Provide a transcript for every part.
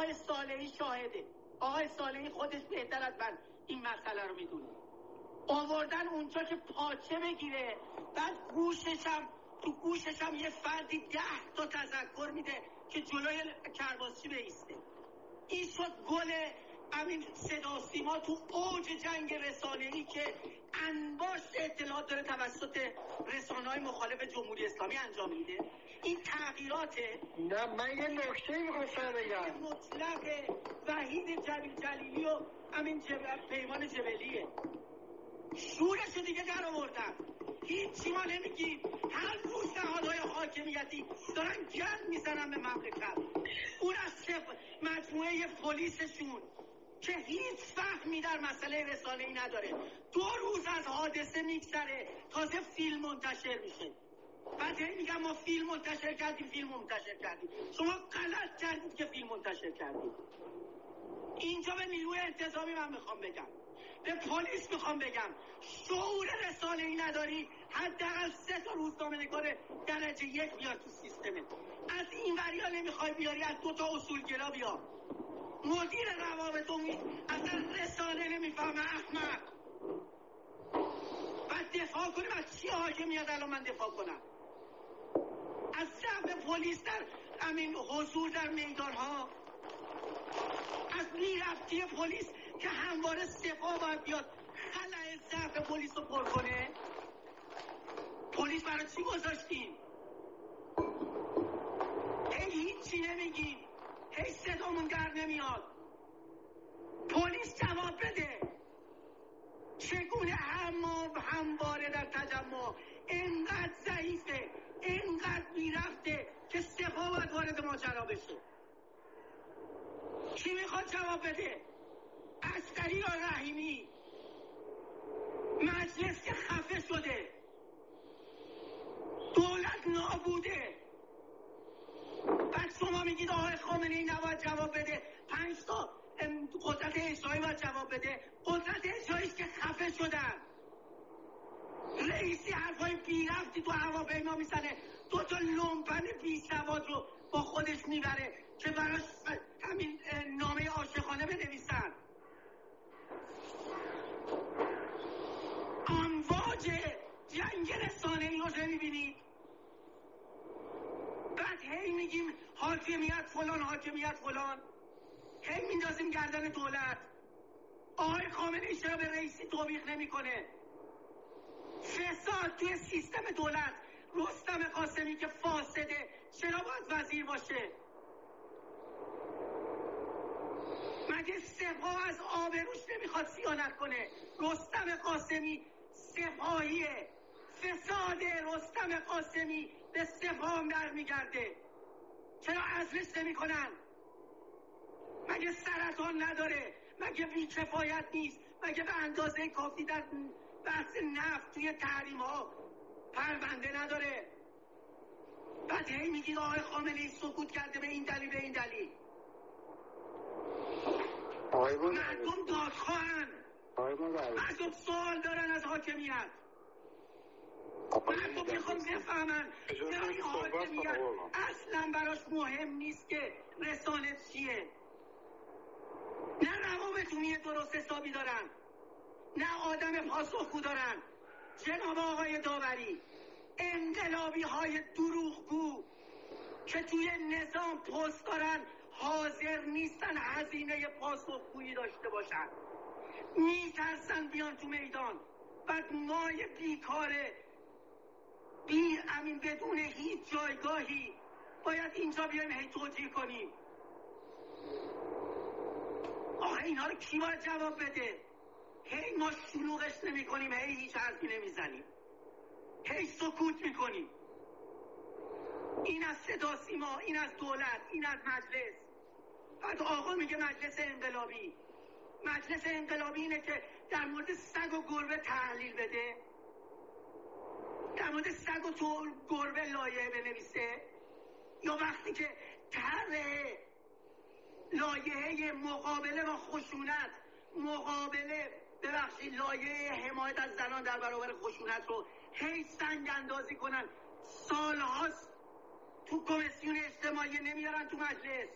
آقای صالحی شاهده. آقای صالحی خودش بهتر از من این مسئله رو می‌دونه. آوردن اونجا که پاچه بگیره بعد گوششم تو گوششم یه فردی ده تا تذکر میده که جلوی کرباسچی بیسته. این شد گل همین صدا سیما تو اوج جنگ رسانه ای که انباش اطلاعات داره توسط رسانه های مخالف جمهوری اسلامی انجام میده. این تغییراته. نه من یه نکته می‌خواستم بگم. مطلق وحید جلیل جلیلی و همین جب... پیمان جبلیه. شورش دیگه در آوردن هیچی ما نمیگیم. هر روز نهادهای حاکمیتی دارن گند می‌زنن به مملکت. اون از مجموعه پلیسشون. که هیچ فهمی در مسئله رسانه ای نداره. دو روز از حادثه میگذره. تازه فیلم منتشر میشه. بعد هی میگم ما فیلم منتشر کردیم فیلم منتشر کردیم. شما غلط کردید که فیلم منتشر کردید. اینجا به نیروی انتظامی من می‌خوام بگم. به پلیس می‌خوام بگم. شعور رسانه ای نداری. حداقل سه تا روزنامه نگار درجه یک بیار تو سیستمت. از این وریا نمی‌خوای بیاری از دو تا اصولگرا بیار. مدیر روابط امید اصلا رسانه نمی‌فهمه احمق و دفاع کنیم از چی آگه میاد الان من دفاع کنم؟ از ضعف پلیس در همین حضور در میدان ها از بیرفتی پلیس که همواره سپاه باید بیاد خلع ضعف پلیس رو پر کنه. پلیس برای چی گذاشتیم؟ هی هیچی نمیگیم. هی صدامون در نمیاد. پلیس جواب بده. چگونه همه همواره در تجمع انقدر ضعیفه انقدر می‌رفته که سپاه باید وارد ماجرا بشه. کی می‌خواد جواب بده؟ اسکری یا مجلس که خفه شده دولت نابوده بعد شما میگید آقای جواب بده. پنج تا قدرت اجرایی باید جواب بده. قدرت اجراییش که خفه شدن رئیسی حرفای بیرفتی تو هواپیما می‌زنه. دو تا لومپن بی سواد رو با خودش می‌بره که براش همین نامه عاشقانه بنویسن. امواج جنگ رسانه ای رو می‌بینید بعد هی میگیم حاکمیت فلان حاکمیت فلان. هی میندازیم گردن دولت؟ آقای خامنه ای چرا به رئیسی توبیخ نمی‌کنه؟ فساد توی سیستم دولت رستم قاسمی که فاسده چرا باید وزیر باشه؟ مگه سپاه از آبروش نمی‌خواد سیانت کنه؟ رستم قاسمی سپاهیه. فساد رستم قاسمی به سپاه برمیگرده. چرا ازلش نمی‌کنن؟ مگه سرطان نداره؟ مگه بیکفایت نیست؟ مگه به اندازه کافی در بحث نفت توی تحریم ها پرونده نداره؟ بعد هی میگید آقای خامنه سکوت کرده به این دلیل به این دلیل. مردم دادخواهن. مردم سوال دارن از حاکمیت. مردم می‌خوام بفهمن حاکمیت اصلا براش مهم نیست که رسانه چیه. نه روابط درست حسابی دارن نه آدم پاسخگو دارن. جناب آقای داوری انقلابی های دروغگو که توی نظام پست دارن حاضر نیستن هزینه پاسخگویی داشته باشن. میترسن بیان تو میدان. بعد مای بیکاره امین بدون هیچ جایگاهی باید اینجا بیایم هی توجیه کنیم. آخه اینا رو کی باید جواب بده؟ هی ما شلوغش نمی کنیم هی هیچ حرفی نمی‌زنیم. هی سکوت می‌کنیم. این از صدا سیما این از دولت این از مجلس. بعد آقا میگه مجلس انقلابی. مجلس انقلابی اینه که در مورد سگ و گربه تحلیل بده. در مورد سگ و تو گربه لایه بنویسه. یا وقتی که طرح لایه مقابله و خشونت مقابله ببخشید لایه حمایت از زنان در برابر خشونت رو هی سنگ اندازی کنن. سالهاست تو کمیسیون اجتماعی نمیارن تو مجلس.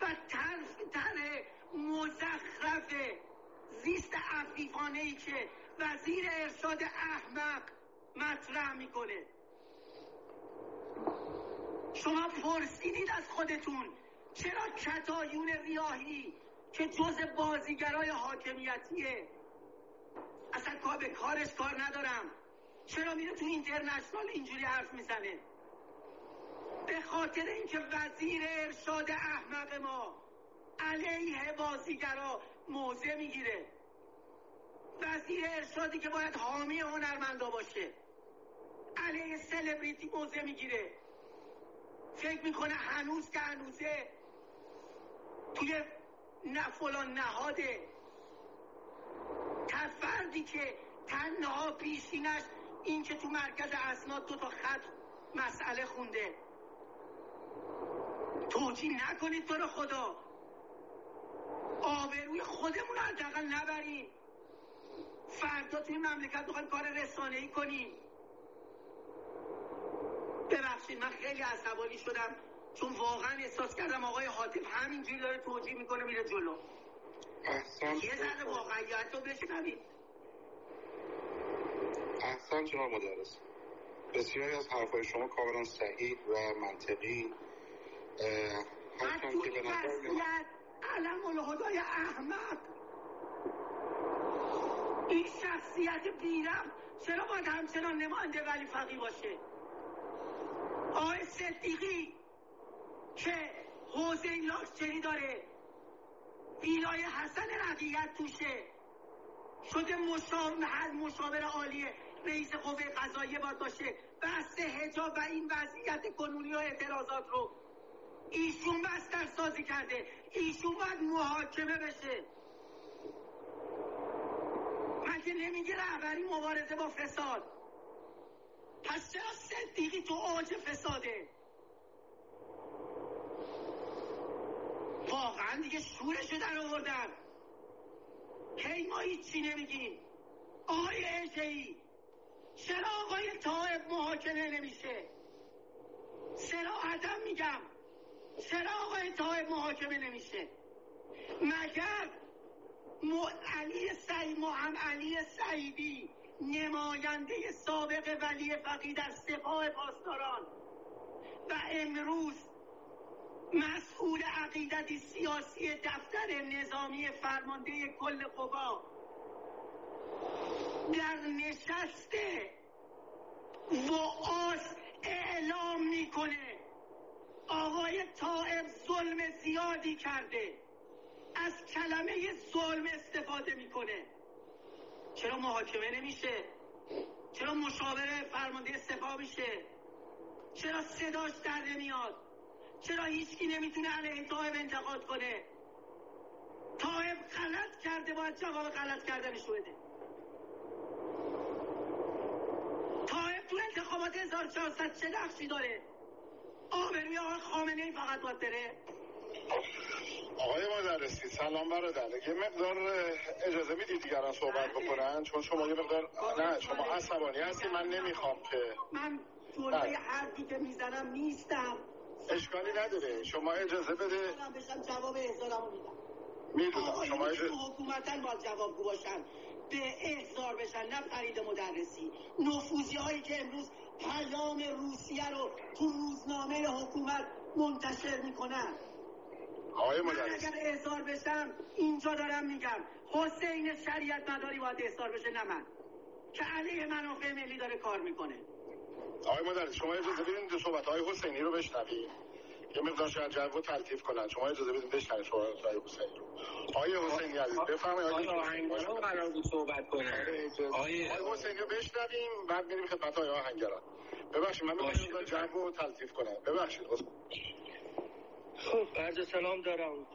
و طرف تره مزخرف زیست عفیفانه ای که وزیر ارشاد احمق مطرح می‌کنه. شما پرسیدید از خودتون چرا کتایون ریاهی که جز بازیگرای حاکمیتیه؟ اصلا کار به کارش کار ندارم. چرا میره تو اینترنشنال اینجوری حرف می‌زنه؟ به خاطر اینکه وزیر ارشاد احمق ما علیه بازیگرا موضع می‌گیره. وزیر ارشادی که باید حامی هنرمندا باشه. سلبریتی موضع می‌گیره. فکر می‌کنه هنوز که هنوزه. توی نه فلان نهاده. فردی که تنها پیشینش این که تو مرکز اسناد دو تا خط مسئله خونده. توجیه نکنید رو خدا. آبروی خودمون رو حداقل نبریم فردا توی مملکت می‌خوایم کار رسانه ای کنیم. ببخشید من خیلی عصبانی شدم. چون واقعا احساس کردم آقای حاطف همینجوری داره توجیه می‌کنه میره جلو. یه ذره واقعیت رو بشنوید. احسان جناب مدرس بسیاری از حرفهای شما کاملا صحیح و منطقی. هرچند که به نظر علم الهدای احمد. این شخصیت بیرم چرا باید همچنان نماینده ولی فقی باشه؟ آقای صدیقی که حوزه لاکچری داره؟ ویلای حسن رقیت توشه. شده مشاور مشاور عالیه. رئیس قوه قضاییه باید باشه. بحث هجاب و این وضعیت کنونی و اعتراضات رو. ایشون بستر سازی کرده. ایشون باید محاکمه بشه. مگه نمیگه رهبری مبارزه با فساد؟ پس چرا صدیقی تو آج فساده. واقعا دیگه شورشو در آوردن. کی ما هیچی نمیگیم. آقای اجهی چرا آقای طایب محاکمه نمیشه؟ سراحتا میگم؟ چرا آقای طایب محاکمه نمیشه؟ مگر علی سعید محمد علی سعیدی نماینده سابق ولی فقی در سپاه پاسداران و امروز مسئول عقیدتی سیاسی دفتر نظامی فرمانده کل قوا در نشسته آس اعلام می‌کنه. آقای طائب ظلم زیادی کرده. از کلمه ظلم استفاده می‌کنه. چرا محاکمه نمیشه؟ چرا مشاوره فرمانده سپاه میشه؟ چرا صداش در نمیاد؟ چرا هیچکی نمی‌تونه علیه طایب انتقاد کنه؟ طایب غلط کرده باید جواب غلط کردنش بده. طایب تو انتخابات 1400 چه نقشی داره؟ آبروی آقای خامنه ای فقط باید بره. آقای مدرسی سلام برادر. یه مقدار اجازه می‌دید دیگران صحبت بله. بکنن؟ چون شما یه مقدار نه شما عصبانی هستی من نمی‌خوام که من جلوی بله. حرفی که می‌زنم نیستم. اشکالی نداره. شما اجازه بده جواب احضارمو میدم. می‌دونم. شما اجازه حکومتا باید جوابگو باشن. به احضار بشن نه فرید مدرسی. نفوزی هایی که امروز پیام روسیه رو تو روزنامه حکومت منتشر می‌کنن. آقای مدرس اگر احضار بشم اینجا دارم میگم. حسین شریعت مداری باید احضار بشه نه من. که علیه منافع ملی داره کار می‌کنه. آقای مدرس شما اجازه بدین دو صحبت های حسینی رو بشنوید یه مقدار شاید جو تلطیف کنن. شما اجازه بدین بشنوید صحبت های حسینی رو. آقای حسینی عزیز بفرمایید آقای آهنگران قرار بود صحبت کنن آقای حسینی رو بشنویم بعد میریم خدمت های آهنگران. ببخشید من می‌خوام جو تلطیف کنم. ببخشید. خب عرض سلام دارم.